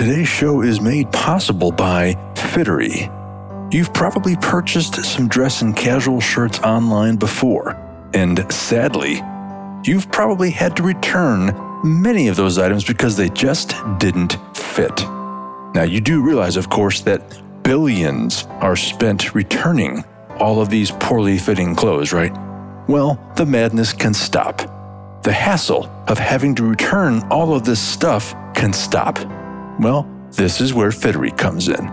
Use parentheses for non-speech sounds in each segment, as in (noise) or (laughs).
Today's show is made possible by Fittery. You've probably purchased some dress and casual shirts online before, and sadly, you've probably had to return many of those items because they just didn't fit. Now, you do realize, of course, that billions are spent returning all of these poorly fitting clothes, right? Well, the madness can stop. The hassle of having to return all of this stuff can stop. Well, this is where Fittery comes in.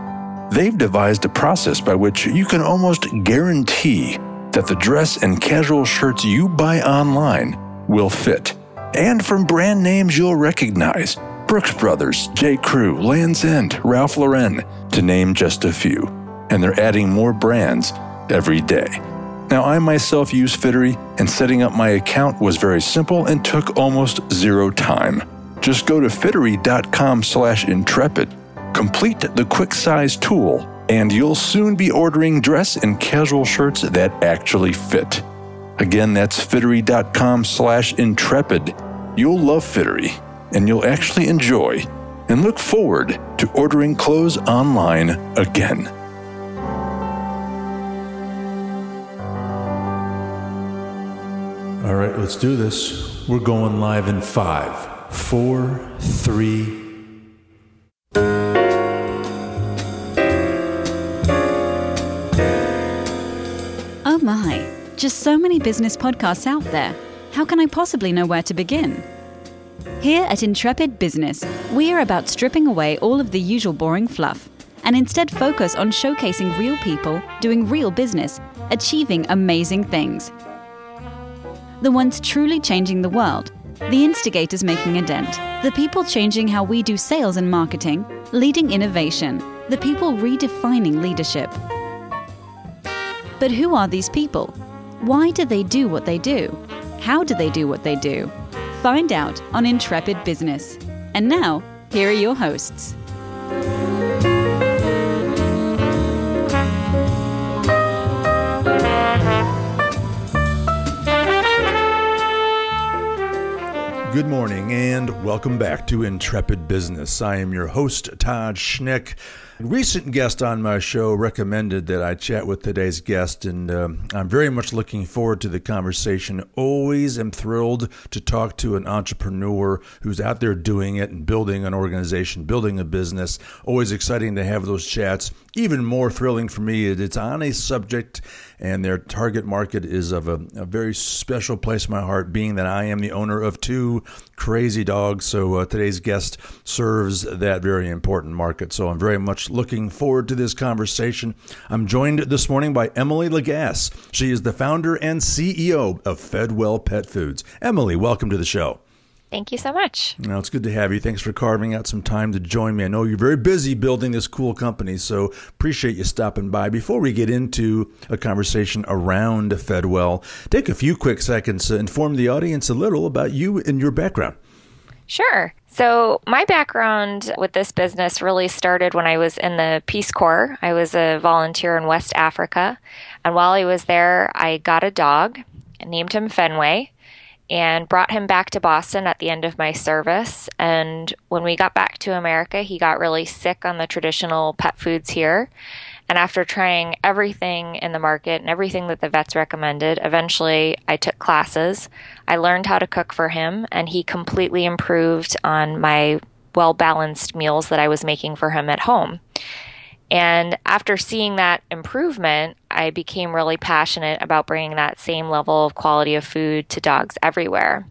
They've devised a process by which you can almost guarantee that the dress and casual shirts you buy online will fit. And from brand names you'll recognize Brooks Brothers, J. Crew, Lands' End, Ralph Lauren, to name just a few. And they're adding more brands every day. Now, I myself use Fittery, and setting up my account was very simple and took almost zero time. Just go to fittery.com slash intrepid, complete the quick size tool, and you'll soon be ordering dress and casual shirts that actually fit. Again, that's fittery.com slash intrepid. You'll love Fittery, and you'll actually enjoy and look forward to ordering clothes online again. All right, let's do this. We're going live in five, four, three. Oh my, just so many business podcasts out there. How can I possibly know where to begin? Here at Intrepid Business, we are about stripping away all of the usual boring fluff and instead focus on showcasing real people doing real business, achieving amazing things the ones truly changing the world, the instigators making a dent, the people changing how we do sales and marketing, leading innovation, the people redefining leadership. But who are these people? Why do they do what they do? How do they do what they do? Find out on Intrepid Business. And now, here are your hosts. Good morning and welcome back to Intrepid Business. I am your host, Todd Schnick. A recent guest on my show recommended that I chat with today's guest, and uh, I'm very much looking forward to the conversation. Always am thrilled to talk to an entrepreneur who's out there doing it and building an organization, building a business. Always exciting to have those chats. Even more thrilling for me, it's on a subject and their target market is of a, a, very special place in my heart, being that I am the owner of two crazy dogs. So uh, today's guest serves that very important market. So I'm very much looking forward to this conversation. I'm joined this morning by Emily Lagasse. She is the founder and CEO of Fedwell Pet Foods. Emily, welcome to the show. Thank you so much. Now, it's good to have you. Thanks for carving out some time to join me. I know you're very busy building this cool company, so appreciate you stopping by. Before we get into a conversation around Fedwell, take a few quick seconds to inform the audience a little about you and your background. Sure. So, my background with this business really started when I was in the Peace Corps. I was a volunteer in West Africa. And while I was there, I got a dog and named him Fenway and brought him back to Boston at the end of my service. And when we got back to America, he got really sick on the traditional pet foods here. And after trying everything in the market and everything that the vets recommended, eventually I took classes. I learned how to cook for him, and he completely improved on my well balanced meals that I was making for him at home. And after seeing that improvement, I became really passionate about bringing that same level of quality of food to dogs everywhere.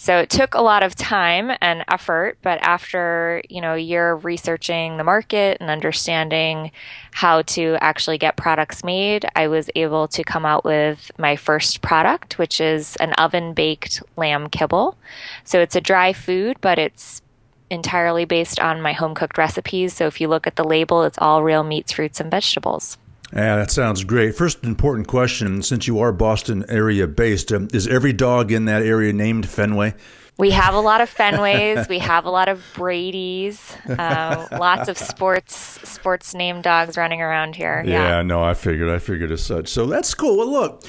So it took a lot of time and effort, but after, you know, a year of researching the market and understanding how to actually get products made, I was able to come out with my first product, which is an oven baked lamb kibble. So it's a dry food, but it's entirely based on my home cooked recipes. So if you look at the label, it's all real meats, fruits, and vegetables. Yeah, that sounds great. First important question since you are Boston area based, um, is every dog in that area named Fenway? We have a lot of Fenways. we have a lot of Brady's. Uh, lots of sports sports named dogs running around here. Yeah. yeah, no, I figured. I figured as such. So that's cool. Well, look,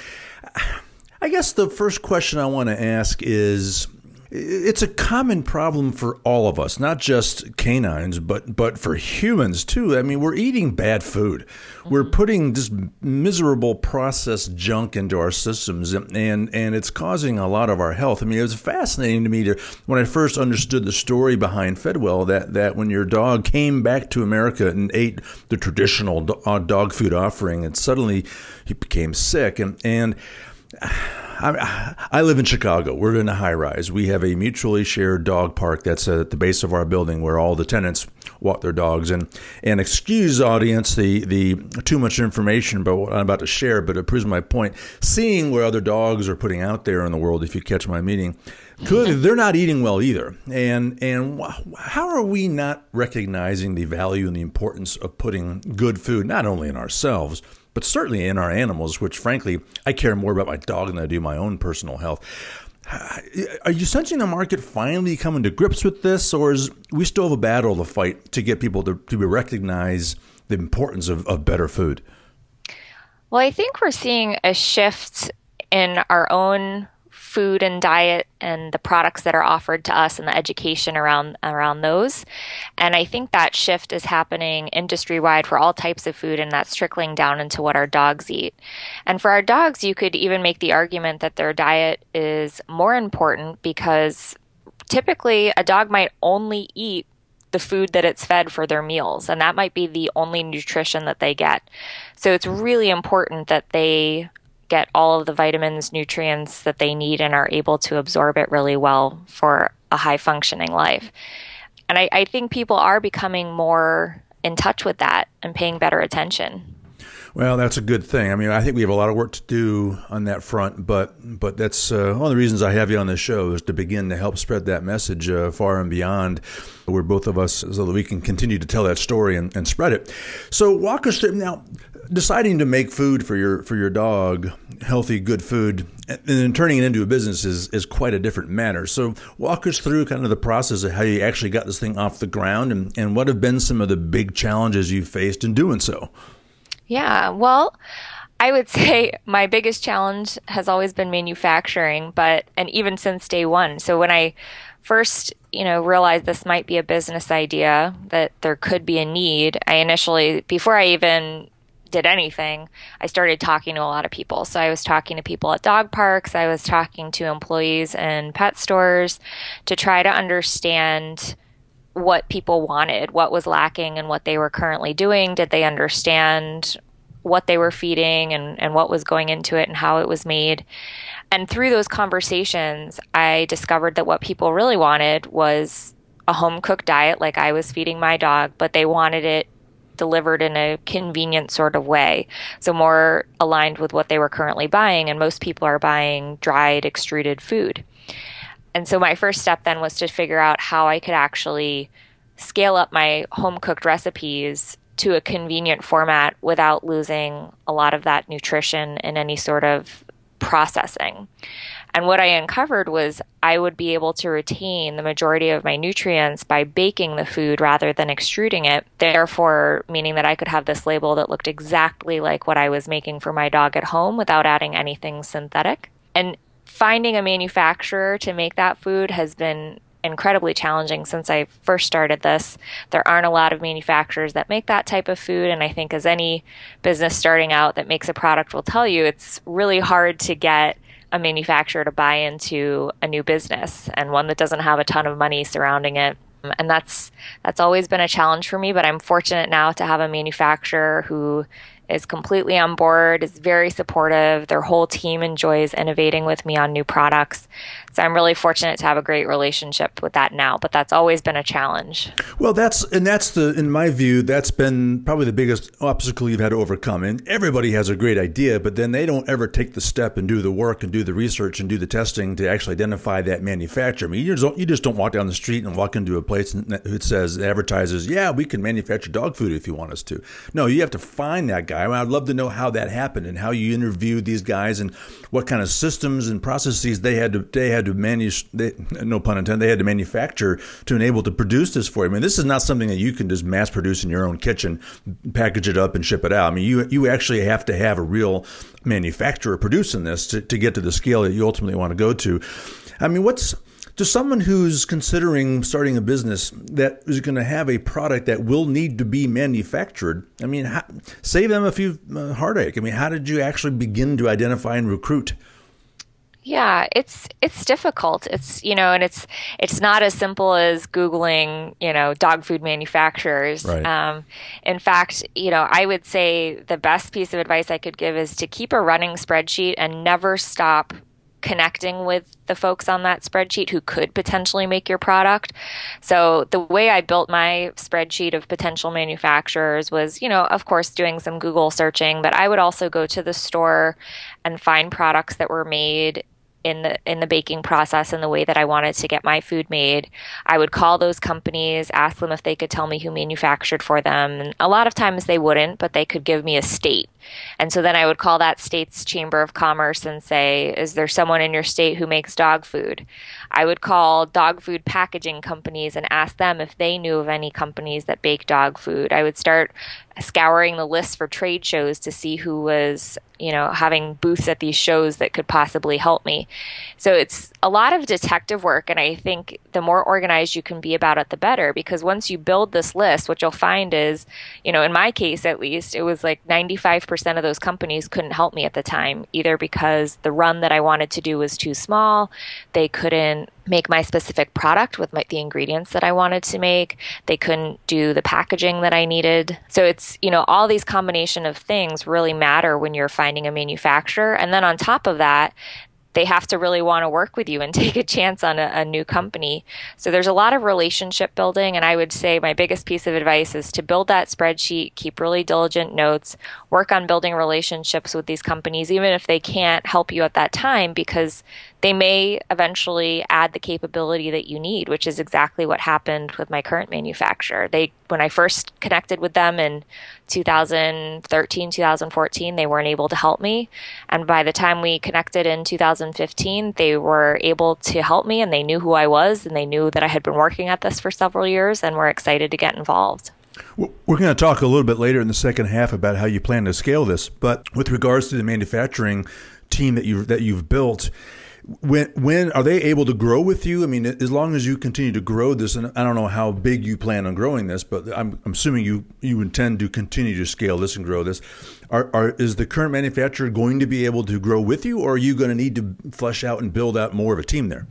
I guess the first question I want to ask is it's a common problem for all of us, not just canines, but but for humans too. I mean, we're eating bad food. We're mm-hmm. putting this miserable processed junk into our systems, and and it's causing a lot of our health. I mean, it was fascinating to me to when I first understood the story behind Fedwell that that when your dog came back to America and ate the traditional dog food offering, and suddenly he became sick, and and (sighs) I, I, live in Chicago. We're in a high rise. We have a mutually shared dog park that's at the base of our building where all the tenants walk their dogs. And and excuse audience the the too much information about what I'm about to share, but it proves my point. Seeing where other dogs are putting out there in the world, if you catch my meaning, clearly mm-hmm. they're not eating well either. And and how are we not recognizing the value and the importance of putting good food not only in ourselves but certainly in our animals, which frankly, I care more about my dog than I do my own personal health. Are you sensing the market finally coming to grips with this, or is we still have a battle to fight to get people to, to recognize the importance of, of better food? Well, I think we're seeing a shift in our own food and diet and the products that are offered to us and the education around around those. And I think that shift is happening industry wide for all types of food and that's trickling down into what our dogs eat. And for our dogs, you could even make the argument that their diet is more important because typically a dog might only eat the food that it's fed for their meals and that might be the only nutrition that they get. So it's really important that they get all of the vitamins, nutrients that they need and are able to absorb it really well for a high functioning life. And I, I think people are becoming more in touch with that and paying better attention. Well, that's a good thing. I mean, I think we have a lot of work to do on that front, but but that's uh, one of the reasons I have you on this show is to begin to help spread that message uh, far and beyond, where both of us, so that we can continue to tell that story and, and spread it. So, walk us through now deciding to make food for your for your dog, healthy, good food, and then turning it into a business is is quite a different matter. So walk us through kind of the process of how you actually got this thing off the ground and, and what have been some of the big challenges you've faced in doing so. Yeah, well, I would (laughs) say my biggest challenge has always been manufacturing, but and even since day one. So when I first, you know, realized this might be a business idea, that there could be a need, I initially before I even did anything, I started talking to a lot of people. So I was talking to people at dog parks, I was talking to employees in pet stores to try to understand what people wanted, what was lacking, and what they were currently doing. Did they understand what they were feeding and, and what was going into it and how it was made? And through those conversations, I discovered that what people really wanted was a home cooked diet like I was feeding my dog, but they wanted it delivered in a convenient sort of way. So, more aligned with what they were currently buying. And most people are buying dried, extruded food. And so, my first step then was to figure out how I could actually scale up my home cooked recipes to a convenient format without losing a lot of that nutrition in any sort of processing. And what I uncovered was I would be able to retain the majority of my nutrients by baking the food rather than extruding it, therefore, meaning that I could have this label that looked exactly like what I was making for my dog at home without adding anything synthetic. And finding a manufacturer to make that food has been incredibly challenging since I first started this. There aren't a lot of manufacturers that make that type of food. And I think, as any business starting out that makes a product will tell you, it's really hard to get a manufacturer to buy into a new business and one that doesn't have a ton of money surrounding it. And that's that's always been a challenge for me but i'm fortunate now to have a manufacturer who is completely on board, is very supportive. Their whole team enjoys innovating with me on new products. So I'm really fortunate to have a great relationship with that now, but that's always been a challenge. Well, that's and that's the in my view, that's been probably the biggest obstacle you've had to overcome. And everybody has a great idea, but then they don't ever take the step and do the work and do the research and do the testing to actually identify that manufacturer. I mean, you just don't, you just don't walk down the street and walk into a place that says advertises, "Yeah, we can manufacture dog food if you want us to." No, you have to find that guy guy. I'd love to know how that happened and how you interviewed these guys and what kind of systems and processes they had to they had to manage. They, no pun intended. They had to manufacture to enable to produce this for you. I mean, this is not something that you can just mass produce in your own kitchen, package it up, and ship it out. I mean, you you actually have to have a real manufacturer producing this to, to get to the scale that you ultimately want to go to. I mean, what's to someone who's considering starting a business that is going to have a product that will need to be manufactured, I mean, how, save them a few uh, heartache. I mean, how did you actually begin to identify and recruit? Yeah, it's it's difficult. It's you know, and it's it's not as simple as googling you know dog food manufacturers. Right. Um, in fact, you know, I would say the best piece of advice I could give is to keep a running spreadsheet and never stop connecting with the folks on that spreadsheet who could potentially make your product. So the way I built my spreadsheet of potential manufacturers was, you know, of course doing some Google searching, but I would also go to the store and find products that were made in the in the baking process and the way that I wanted to get my food made. I would call those companies, ask them if they could tell me who manufactured for them. And a lot of times they wouldn't, but they could give me a state. And so then I would call that state's chamber of commerce and say, "Is there someone in your state who makes dog food?" I would call dog food packaging companies and ask them if they knew of any companies that bake dog food. I would start scouring the list for trade shows to see who was, you know, having booths at these shows that could possibly help me. So it's a lot of detective work. And I think the more organized you can be about it, the better. Because once you build this list, what you'll find is, you know, in my case at least, it was like 95% of those companies couldn't help me at the time, either because the run that I wanted to do was too small, they couldn't make my specific product with my, the ingredients that I wanted to make. They couldn't do the packaging that I needed. So it's, you know, all these combination of things really matter when you're finding a manufacturer. And then on top of that, they have to really want to work with you and (laughs) take a chance on a, a, new company. So there's a lot of relationship building. And I would say my biggest piece of advice is to build that spreadsheet, keep really diligent notes, work on building relationships with these companies, even if they can't help you at that time, because they may eventually add the capability that you need, which is exactly what happened with my current manufacturer. They when I first connected with them in 2013, 2014, they weren't able to help me, and by the time we connected in 2015, they were able to help me and they knew who I was and they knew that I had been working at this for several years and were excited to get involved. We're going to talk a little bit later in the second half about how you plan to scale this, but with regards to the manufacturing team that you that you've built, when when are they able to grow with you? I mean, as long as you continue to grow this, and I don't know how big you plan on growing this, but I'm, I'm assuming you you intend to continue to scale this and grow this. Are, are is the current manufacturer going to be able to grow with you, or are you going to need to flesh out and build out more of a team there?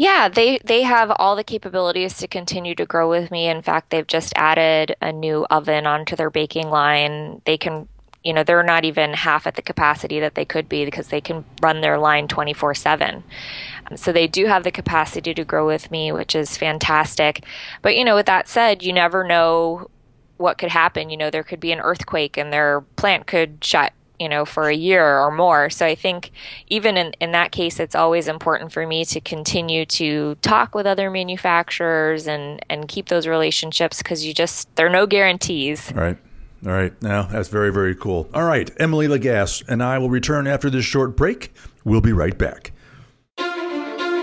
Yeah, they they have all the capabilities to continue to grow with me. In fact, they've just added a new oven onto their baking line. They can you know they're not even half at the capacity that they could be because they can run their line 24 7 um, so they do have the capacity to grow with me which is fantastic. But you know with that said you never know what could happen. You know there could be an earthquake and their plant could shut you know for a year or more. So i think even in, in that case it's always important for me to continue to talk with other manufacturers and and keep those relationships because you just there are no guarantees. Right all right. Now, that's very, very cool. All right. Emily Lagasse and I will return after this short break. We'll be right back.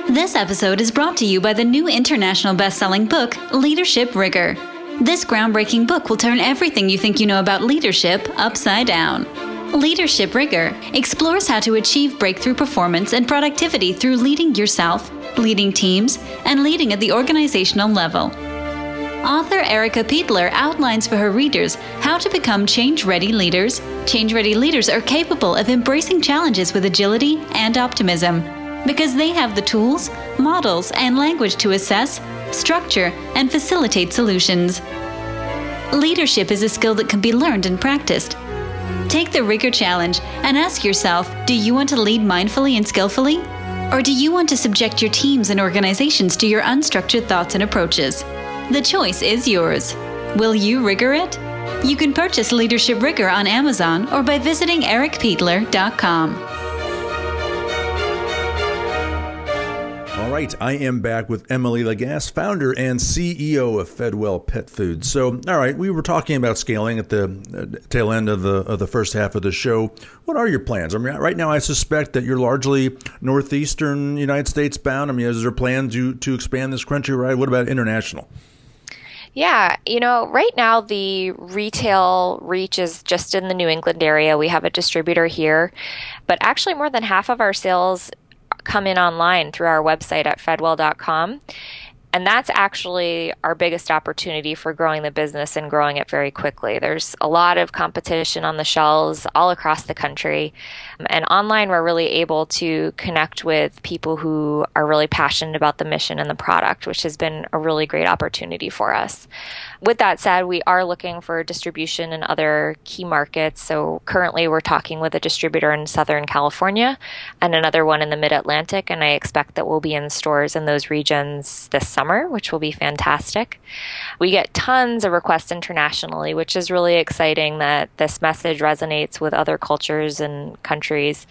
This episode is brought to you by the new international best-selling book, Leadership Rigor. This groundbreaking book will turn everything you think you know about leadership upside down. Leadership Rigor explores how to achieve breakthrough performance and productivity through leading yourself, leading teams, and leading at the organizational level. Author Erica Peitler outlines for her readers how to become change ready leaders. Change ready leaders are capable of embracing challenges with agility and optimism because they have the tools, models, and language to assess, structure, and facilitate solutions. Leadership is a skill that can be learned and practiced. Take the Rigor Challenge and ask yourself do you want to lead mindfully and skillfully? Or do you want to subject your teams and organizations to your unstructured thoughts and approaches? The choice is yours. Will you rigor it? You can purchase Leadership Rigor on Amazon or by visiting ericpietler.com. All right, I am back with Emily Lagasse, founder and CEO of Fedwell Pet Food. So, all right, we were talking about scaling at the uh, tail end of the of the first half of the show. What are your plans? I mean, right now, I suspect that you're largely northeastern United States bound. I mean, is there plans to to expand this country? Right? What about international? Yeah, you know, right now the retail reach is just in the New England area. We have a distributor here, but actually more than half of our sales come in online through our website at fedwell.com. And that's actually our biggest opportunity for growing the business and growing it very quickly. There's a lot of competition on the shelves all across the country. And online, we're really able to connect with people who are really passionate about the mission and the product, which has been a really great opportunity for us. With that said, we are looking for distribution in other key markets. So currently, we're talking with a distributor in Southern California and another one in the Mid Atlantic. And I expect that we'll be in stores in those regions this summer, which will be fantastic. We get tons of requests internationally, which is really exciting that this message resonates with other cultures and countries.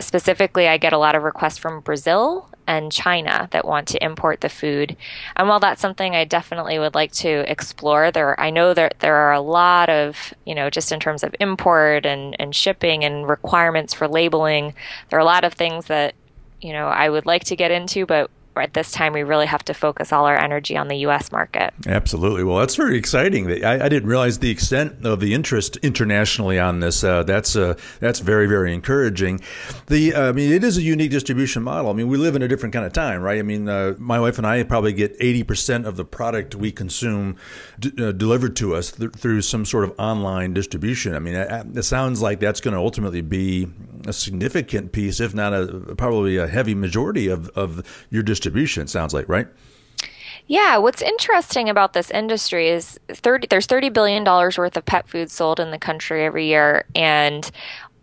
Specifically, I get a lot of requests from Brazil and China that want to import the food. And while that's something I definitely would like to explore, there I know that there are a lot of, you know, just in terms of import and, and shipping and requirements for labeling, there are a lot of things that, you know, I would like to get into, but at this time, we really have to focus all our energy on the U.S. market. Absolutely. Well, that's very exciting. I, I didn't realize the extent of the interest internationally on this. Uh, that's uh, that's very very encouraging. The uh, I mean, it is a unique distribution model. I mean, we live in a different kind of time, right? I mean, uh, my wife and I probably get eighty percent of the product we consume d- uh, delivered to us th- through some sort of online distribution. I mean, it, sounds like that's going to ultimately be a significant piece, if not a probably a heavy majority of, of your distribution. Sounds like right. Yeah, what's interesting about this industry is 30 there's 30 billion dollars worth of pet food sold in the country every year and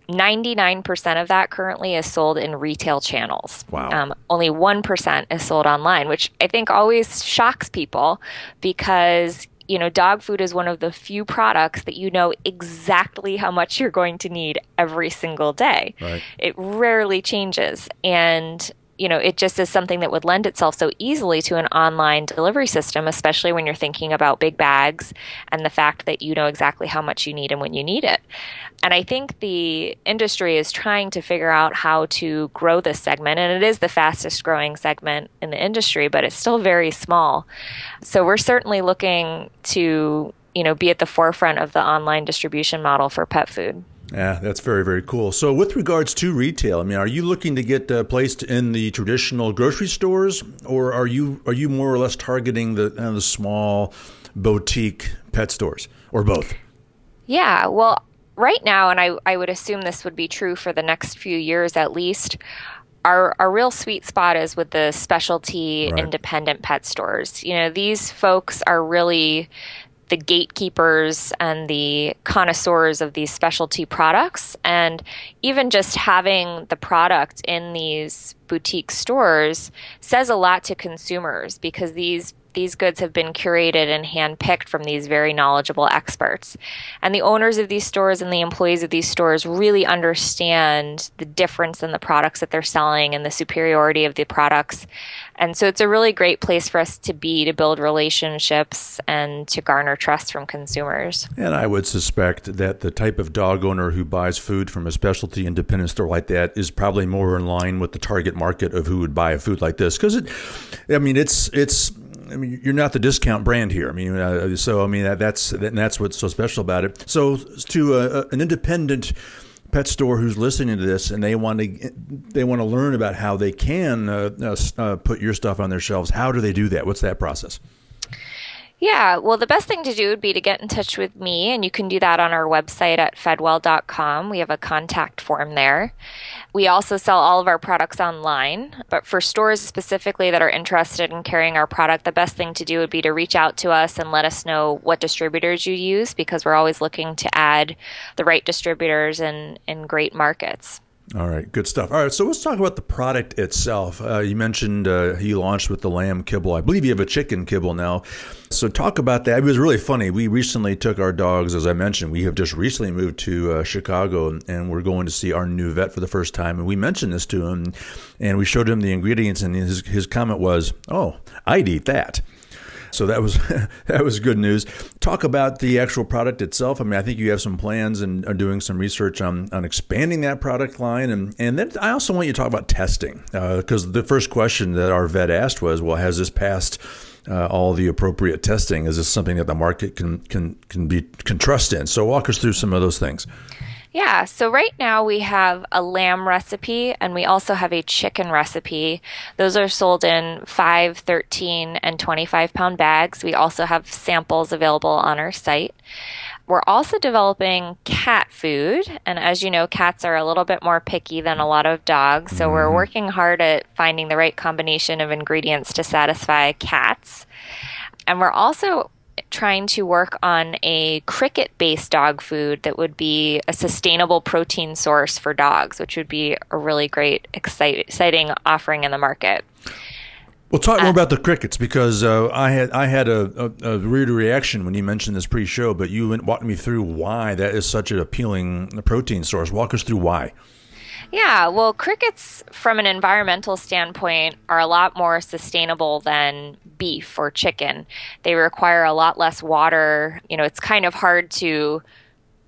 99% of that currently is sold in retail channels. Wow. Um, only 1% is sold online, which I think always shocks people because you know, dog food is one of the few products that you know exactly how much you're going to need every single day. Right. It rarely changes. And you know, it just is something that would lend itself so easily to an online delivery system, especially when you're thinking about big bags and the fact that you know exactly how much you need and when you need it. And I think the industry is trying to figure out how to grow this segment, and it is the fastest growing segment in the industry, but it's still very small. So we're certainly looking to, you know, be at the forefront of the online distribution model for pet food. Yeah, that's very, very cool. So, with regards to retail, I mean, are you looking to get uh, placed in the traditional grocery stores, or are you are you more or less targeting the uh, the small boutique pet stores, or both? Yeah, well, right now, and I, I would assume this would be true for the next few years at least. Our, our real sweet spot is with the specialty right. independent pet stores. You know, these folks are really the gatekeepers and the connoisseurs of these specialty products. And even just having the product in these boutique stores says a lot to consumers because these these goods have been curated and handpicked from these very knowledgeable experts. And the owners of these stores and the employees of these stores really understand the difference in the products that they're selling and the superiority of the products. And so it's a really great place for us to be to build relationships and to garner trust from consumers. And I would suspect that the type of dog owner who buys food from a specialty independent store like that is probably more in line with the target market of who would buy a food like this because it I mean it's it's I mean, you're not the discount brand here. I mean, uh, so I mean that, that's that, that's what's so special about it. So to uh, an independent pet store who's listening to this and they want to they want to learn about how they can uh, uh, uh, put your stuff on their shelves, how do they do that? What's that process? Yeah, well, the best thing to do would be to get in touch with me, and you can do that on our website at fedwell.com. We have a contact form there. We also sell all of our products online, but for stores specifically that are interested in carrying our product, the best thing to do would be to reach out to us and let us know what distributors you use because we're always looking to add the right distributors in, in great markets. All right, good stuff. All right, so let's talk about the product itself. Uh, you mentioned uh, you launched with the lamb kibble. I believe you have a chicken kibble now. So talk about that. It was really funny. We recently took our dogs, as I mentioned. We have just recently moved to uh, Chicago, and we're going to see our new vet for the first time. And we mentioned this to him, and we showed him the ingredients, and his his comment was, "Oh, I'd eat that." So that was (laughs) that was good news. Talk about the actual product itself. I mean, I think you have some plans and are doing some research on, on expanding that product line. And and then I also want you to talk about testing because uh, the first question that our vet asked was, well, has this passed? Uh, all the appropriate testing? Is this something that the market can can can be can trust in? So walk us through some of those things. Yeah, so right now we have a lamb recipe and we also have a chicken recipe. Those are sold in 5, 13, and 25 pound bags. We also have samples available on our site. We're also developing cat food, and as you know, cats are a little bit more picky than a lot of dogs, so we're mm-hmm. working hard at finding the right combination of ingredients to satisfy cats. And we're also trying to work on a cricket based dog food that would be a sustainable protein source for dogs, which would be a really great, exciting offering in the market. Well, talk more uh, about the crickets because uh, I had I had a, a, a, weird reaction when you mentioned this pre-show, but you went, walked me through why that is such an appealing protein source. Walk us through why. Yeah, well, crickets, from an environmental standpoint, are a lot more sustainable than beef or chicken. They require a lot less water. You know, it's kind of hard to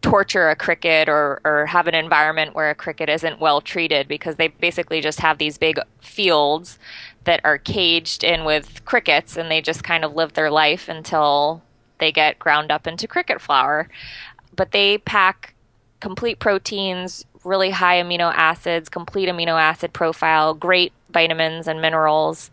torture a cricket or, or have an environment where a cricket isn't well treated because they basically just have these big fields that are caged in with crickets and they just kind of live their life until they get ground up into cricket flour. But they pack complete proteins, really high amino acids, complete amino acid profile, great vitamins and minerals.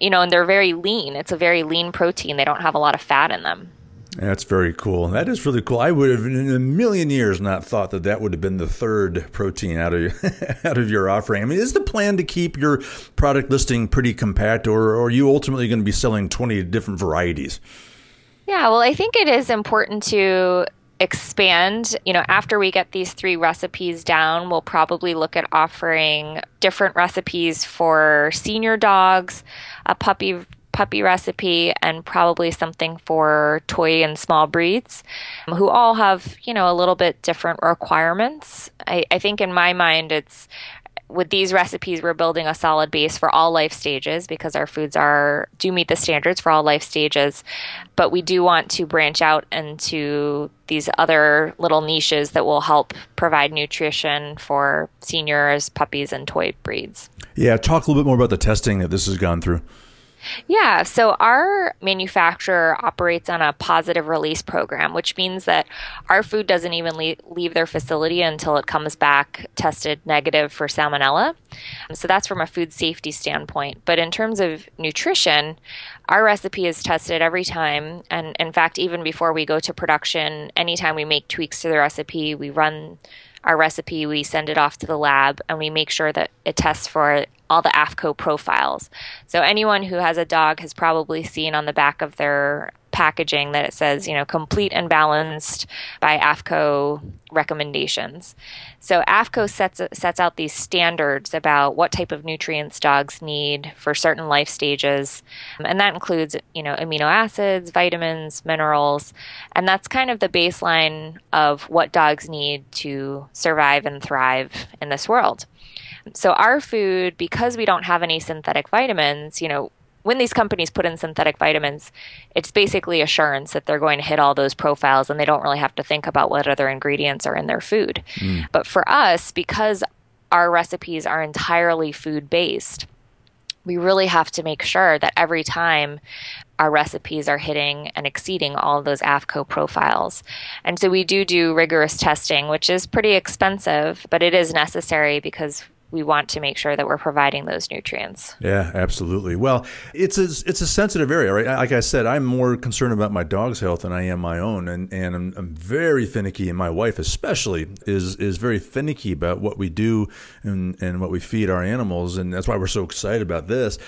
You know, and they're very lean. It's a very lean protein. They don't have a lot of fat in them. That's very cool. That is really cool. I would have, in a million years, not thought that that would have been the third protein out of (laughs) out of your offering. I mean, is the plan to keep your product listing pretty compact, or, or are you ultimately going to be selling twenty different varieties? Yeah, well, I think it is important to expand. You know, after we get these three recipes down, we'll probably look at offering different recipes for senior dogs, a puppy puppy recipe and probably something for toy and small breeds um, who all have you know a little bit different requirements I, I think in my mind it's with these recipes, we're building a solid base for all life stages because our foods are do meet the standards for all life stages. But we do want to branch out into these other little niches that will help provide nutrition for seniors, puppies, and toy breeds. Yeah, talk a little bit more about the testing that this has gone through. Yeah, so our manufacturer operates on a positive release program, which means that our food doesn't even leave, their facility until it comes back tested negative for salmonella. So that's from a food safety standpoint. But in terms of nutrition, our recipe is tested every time. And in fact, even before we go to production, anytime we make tweaks to the recipe, we run our recipe, we send it off to the lab, and we make sure that it tests for all the AAFCO profiles. So anyone who has a dog has probably seen on the back of their packaging that it says, you know, complete and balanced by AAFCO recommendations. So AAFCO sets sets out these standards about what type of nutrients dogs need for certain life stages, and that includes, you know, amino acids, vitamins, minerals, and that's kind of the baseline of what dogs need to survive and thrive in this world. So our food, because we don't have any synthetic vitamins, you know, when these companies put in synthetic vitamins, it's basically assurance that they're going to hit all those profiles and they don't really have to think about what other ingredients are in their food. Mm. But for us, because our recipes are entirely food based, we really have to make sure that every time our recipes are hitting and exceeding all of those AAFCO profiles. And so we do do rigorous testing, which is pretty expensive, but it is necessary because we want to make sure that we're providing those nutrients. Yeah, absolutely. Well, it's a, it's a sensitive area, right? Like I said, I'm more concerned about my dog's health than I am my own, and and I'm, I'm very finicky, and my wife especially is is very finicky about what we do and and what we feed our animals, and that's why we're so excited about this.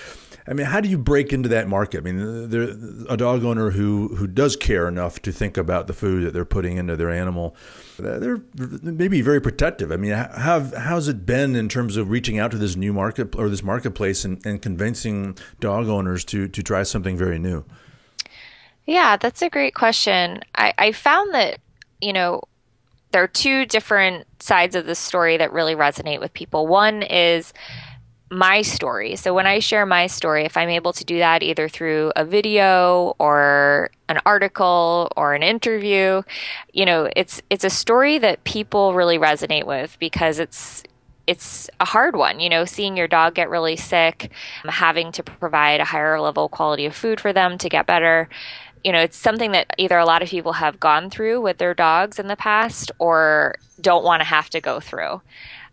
I mean, how do you break into that market? I mean, there, a dog owner who who does care enough to think about the food that they're putting into their animal, uh, they're maybe very protective. I mean, how how's it been in terms of reaching out to this new market or this marketplace and, and convincing dog owners to to try something very new? Yeah, that's a great question. I, I found that you know there are two different sides of the story that really resonate with people. One is my story. So when I share my story, if I'm able to do that either through a video or an article or an interview, you know, it's it's a story that people really resonate with because it's it's a hard one, you know, seeing your dog get really sick, having to provide a higher level quality of food for them to get better you know, it's something that either a lot of people have gone through with their dogs in the past or don't want to have to go through.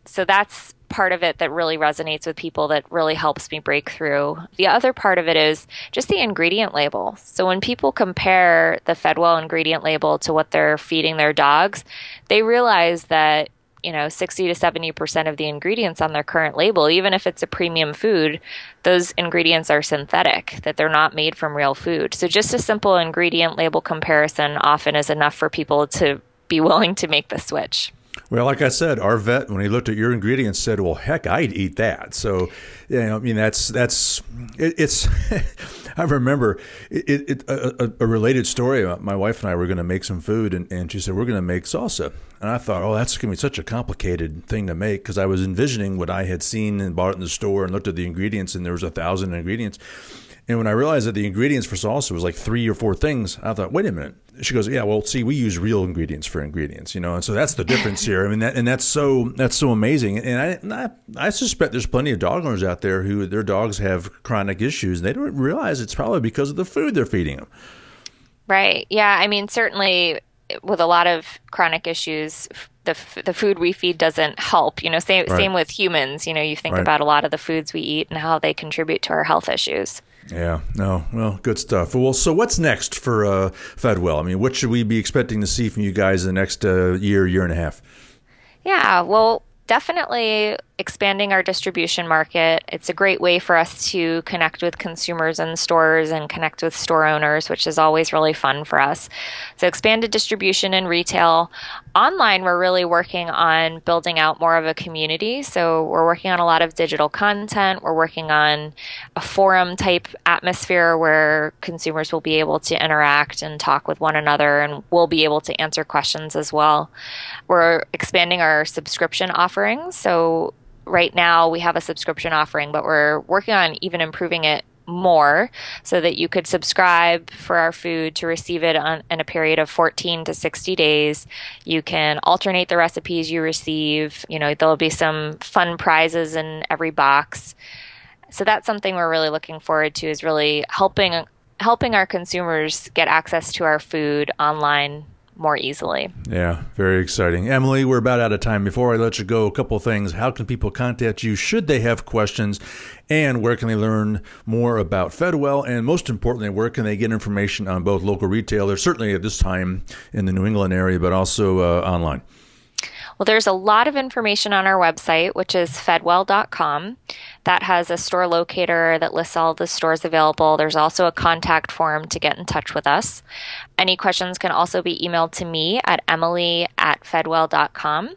So that's part of it that really resonates with people that really helps me break through. The other part of it is just the ingredient label. So when people compare the Fedwell ingredient label to what they're feeding their dogs, they realize that you know 60 to 70% of the ingredients on their current label even if it's a premium food those ingredients are synthetic that they're not made from real food so just a simple ingredient label comparison often is enough for people to be (laughs) willing to make the switch well, like I said, our vet, when he looked at your ingredients, said, "Well, heck, I'd eat that." So, you know, I mean, that's that's it, it's. (laughs) I remember it, it a, a, related story. Uh, my wife and I were going to make some food, and, and she said, "We're going to make salsa." And I thought, "Oh, that's going to be such a complicated thing to make," because I was envisioning what I had seen and bought in the store and looked at the ingredients, and there was a thousand ingredients. And when I realized that the ingredients for salsa was like three or four things, I thought, wait a minute. She goes, yeah, well, see, we use real ingredients for ingredients, you know, and so that's the difference here. I mean, that, and that's so that's so amazing. And I, and I, I suspect there's plenty of dog owners out there who their dogs have chronic issues. And they don't realize it's probably because of the food they're feeding them. Right. Yeah. I mean, certainly with a lot of chronic issues, the the food we feed doesn't help. You know, same right. same with humans. You know, you think right. about a lot of the foods we eat and how they contribute to our health issues. Yeah, no, well, good stuff. Well, so what's next for uh, Fedwell? I mean, what should we be expecting to see from you guys in the next uh, year, year and a half? Yeah, well, definitely expanding our distribution market. It's a great way for us to connect with consumers and stores and connect with store owners, which is always really fun for us. So, expanded distribution in retail. Online, we're really working on building out more of a community. So, we're working on a lot of digital content. We're working on a forum type atmosphere where consumers will be able to interact and talk with one another, and we'll be able to answer questions as well. We're expanding our subscription offerings. So, right now we have a subscription offering, but we're working on even improving it more so that you could subscribe for our food to receive it on, in a period of 14 to 60 days. You can alternate the recipes you receive. You know, there'll be some fun prizes in every box. So that's something we're really looking forward to is really helping helping our consumers get access to our food online more easily. Yeah, very exciting. Emily, we're about out of time. Before I let you go, a couple things. How can people contact you should they have questions? And where can they learn more about Fedwell? And most importantly, where can they get information on both local retailers, certainly at this time in the New England area, but also uh, online? Well, there's a lot of information on our website, which is fedwell.com. That has a store locator that lists all the stores available. There's also a contact form to get in touch with us. Any questions can also be emailed to me at emily at fedwell.com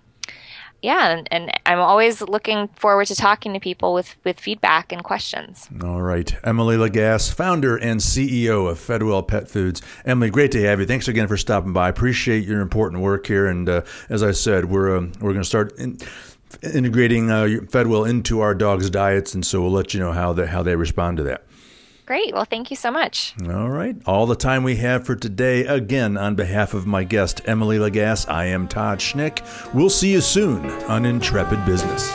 yeah, and, and, I'm always looking forward to talking to people with, with feedback and questions. All right. Emily Lagasse, founder and CEO of Fedwell Pet Foods. Emily, great to have you. Thanks again for stopping by. Appreciate your important work here. And uh, as I said, we're, uh, we're going to start in, integrating uh, Fedwell into our dogs' diets, and so we'll let you know how they, how they respond to that. Great. Well, thank you so much. All right. All the time we have for today. Again, on behalf of my guest, Emily Lagasse, I am Todd Schnick. We'll see you soon on Intrepid Business.